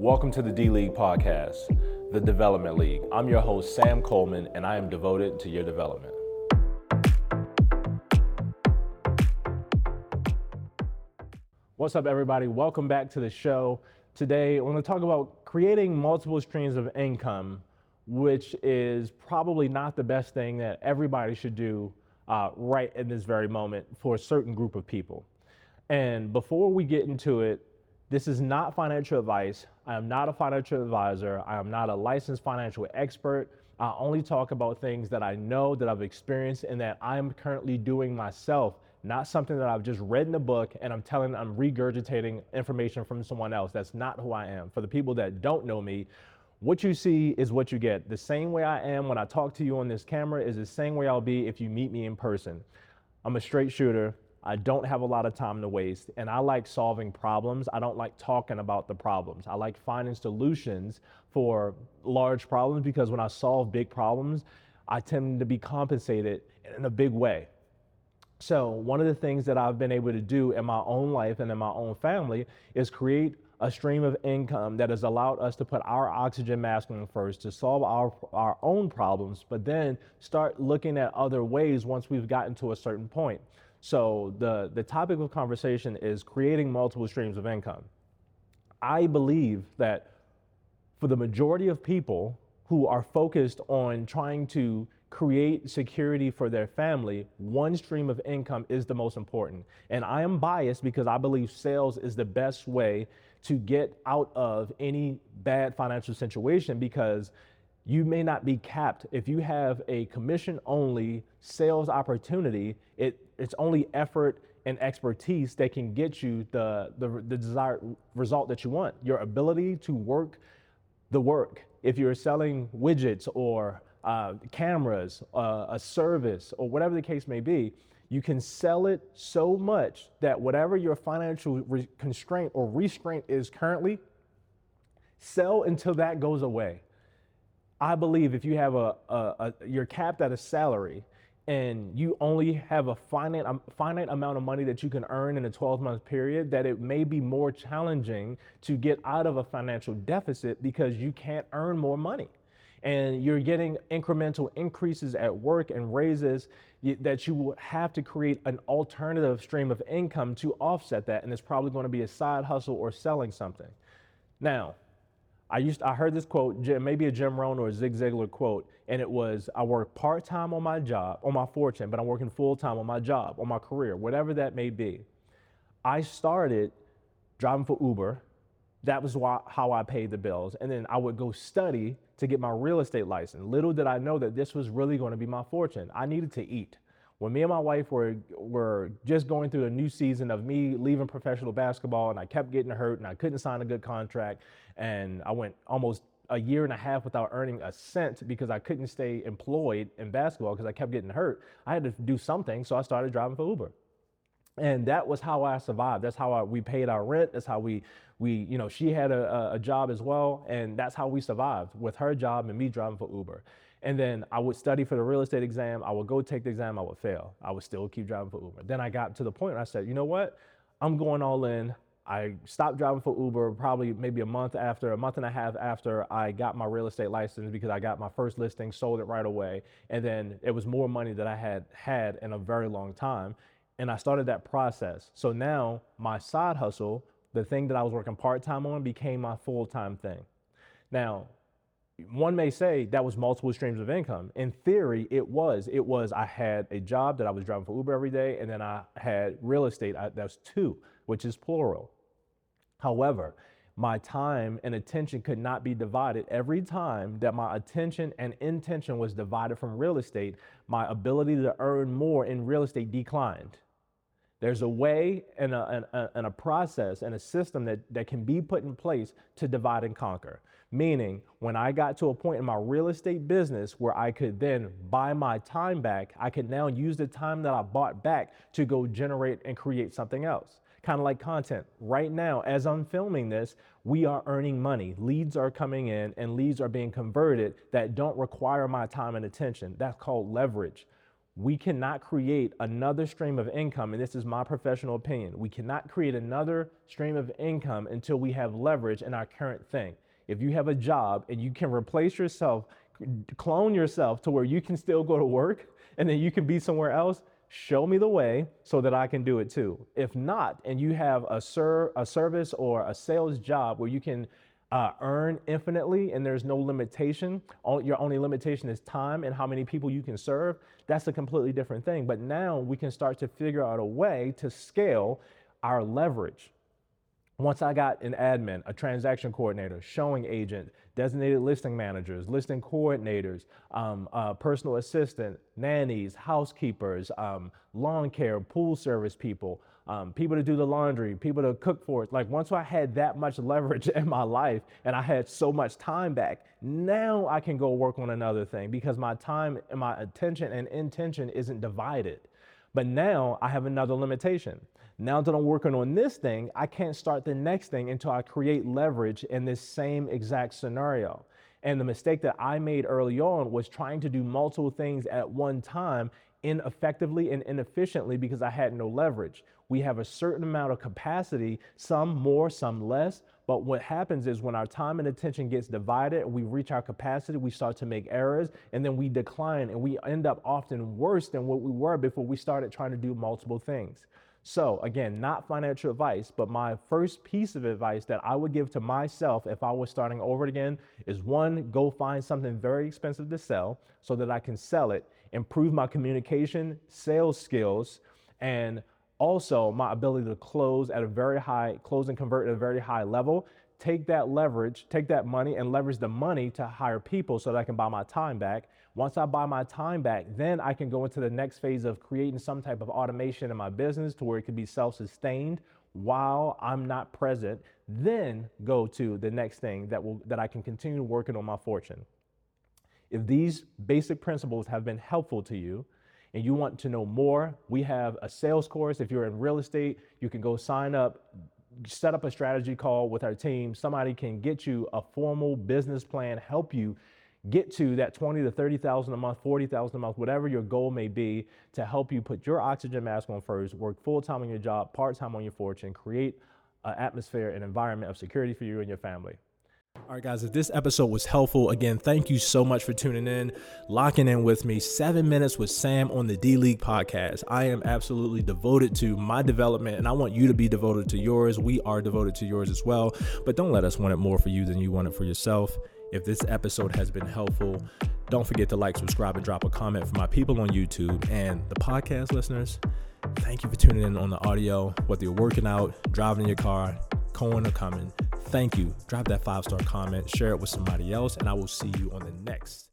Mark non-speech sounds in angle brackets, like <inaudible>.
Welcome to the D League podcast, the Development League. I'm your host, Sam Coleman, and I am devoted to your development. What's up, everybody? Welcome back to the show. Today, I want to talk about creating multiple streams of income, which is probably not the best thing that everybody should do uh, right in this very moment for a certain group of people. And before we get into it, this is not financial advice. I am not a financial advisor. I am not a licensed financial expert. I only talk about things that I know, that I've experienced, and that I'm currently doing myself, not something that I've just read in a book and I'm telling, I'm regurgitating information from someone else. That's not who I am. For the people that don't know me, what you see is what you get. The same way I am when I talk to you on this camera is the same way I'll be if you meet me in person. I'm a straight shooter. I don't have a lot of time to waste, and I like solving problems. I don't like talking about the problems. I like finding solutions for large problems because when I solve big problems, I tend to be compensated in a big way. So, one of the things that I've been able to do in my own life and in my own family is create a stream of income that has allowed us to put our oxygen mask on first to solve our, our own problems, but then start looking at other ways once we've gotten to a certain point. So the, the topic of conversation is creating multiple streams of income. I believe that for the majority of people who are focused on trying to create security for their family, one stream of income is the most important. And I am biased because I believe sales is the best way to get out of any bad financial situation because you may not be capped. If you have a commission only sales opportunity, it, it's only effort and expertise that can get you the, the, the desired result that you want. Your ability to work the work. If you're selling widgets or uh, cameras, uh, a service, or whatever the case may be, you can sell it so much that whatever your financial re- constraint or restraint is currently, sell until that goes away. I believe if you have a, a, a you're capped at a salary and you only have a finite um, finite amount of money that you can earn in a 12 month period that it may be more challenging to get out of a financial deficit because you can't earn more money. And you're getting incremental increases at work and raises that you will have to create an alternative stream of income to offset that. And it's probably going to be a side hustle or selling something. Now I used I heard this quote, maybe a Jim Rohn or a Zig Ziglar quote, and it was, "I work part time on my job, on my fortune, but I'm working full time on my job, on my career, whatever that may be." I started driving for Uber. That was why, how I paid the bills, and then I would go study to get my real estate license. Little did I know that this was really going to be my fortune. I needed to eat when me and my wife were were just going through a new season of me leaving professional basketball and I kept getting hurt and I couldn't sign a good contract and I went almost a year and a half without earning a cent because I couldn't stay employed in basketball because I kept getting hurt. I had to do something, so I started driving for Uber. And that was how I survived. That's how I, we paid our rent. That's how we, we, you know, she had a, a job as well. And that's how we survived with her job and me driving for Uber. And then I would study for the real estate exam. I would go take the exam. I would fail. I would still keep driving for Uber. Then I got to the point where I said, you know what? I'm going all in. I stopped driving for Uber probably maybe a month after, a month and a half after I got my real estate license because I got my first listing, sold it right away. And then it was more money that I had had in a very long time. And I started that process. So now my side hustle, the thing that I was working part time on, became my full time thing. Now, one may say that was multiple streams of income. In theory, it was. It was I had a job that I was driving for Uber every day, and then I had real estate. I, that's two, which is plural. However, my time and attention could not be divided. Every time that my attention and intention was divided from real estate, my ability to earn more in real estate declined. There's a way and a, and, and a process and a system that, that can be put in place to divide and conquer. Meaning, when I got to a point in my real estate business where I could then buy my time back, I could now use the time that I bought back to go generate and create something else. Kind of like content. Right now, as I'm filming this, we are earning money. Leads are coming in and leads are being converted that don't require my time and attention. That's called leverage. We cannot create another stream of income, and this is my professional opinion. We cannot create another stream of income until we have leverage in our current thing. If you have a job and you can replace yourself, clone yourself to where you can still go to work and then you can be somewhere else, show me the way so that I can do it too. If not, and you have a, ser- a service or a sales job where you can uh, earn infinitely and there's no limitation. All, your only limitation is time and how many people you can serve. That's a completely different thing. But now we can start to figure out a way to scale our leverage. Once I got an admin, a transaction coordinator, showing agent, designated listing managers, listing coordinators, um, uh, personal assistant, nannies, housekeepers, um, lawn care, pool service people, um, people to do the laundry, people to cook for us. Like once I had that much <laughs> leverage in my life and I had so much time back, now I can go work on another thing because my time and my attention and intention isn't divided. But now I have another limitation. Now that I'm working on this thing, I can't start the next thing until I create leverage in this same exact scenario. And the mistake that I made early on was trying to do multiple things at one time ineffectively and inefficiently because I had no leverage. We have a certain amount of capacity, some more, some less. But what happens is when our time and attention gets divided, we reach our capacity, we start to make errors, and then we decline and we end up often worse than what we were before we started trying to do multiple things. So, again, not financial advice, but my first piece of advice that I would give to myself if I was starting over again is one, go find something very expensive to sell so that I can sell it, improve my communication, sales skills, and also my ability to close at a very high, close and convert at a very high level. Take that leverage, take that money and leverage the money to hire people so that I can buy my time back once I buy my time back, then I can go into the next phase of creating some type of automation in my business to where it can be self sustained while I'm not present. Then go to the next thing that will that I can continue working on my fortune. If these basic principles have been helpful to you, and you want to know more, we have a sales course. If you're in real estate, you can go sign up, set up a strategy call with our team. Somebody can get you a formal business plan, help you get to that 20 to 30,000 a month, 40,000 a month, whatever your goal may be to help you put your oxygen mask on first, work full time on your job, part time on your fortune, create an atmosphere and environment of security for you and your family. All right, guys, if this episode was helpful, again, thank you so much for tuning in, locking in with me. Seven minutes with Sam on the D League podcast. I am absolutely devoted to my development, and I want you to be devoted to yours. We are devoted to yours as well, but don't let us want it more for you than you want it for yourself. If this episode has been helpful, don't forget to like, subscribe, and drop a comment for my people on YouTube and the podcast listeners. Thank you for tuning in on the audio, whether you're working out, driving in your car, going or coming. Thank you. Drop that five star comment, share it with somebody else, and I will see you on the next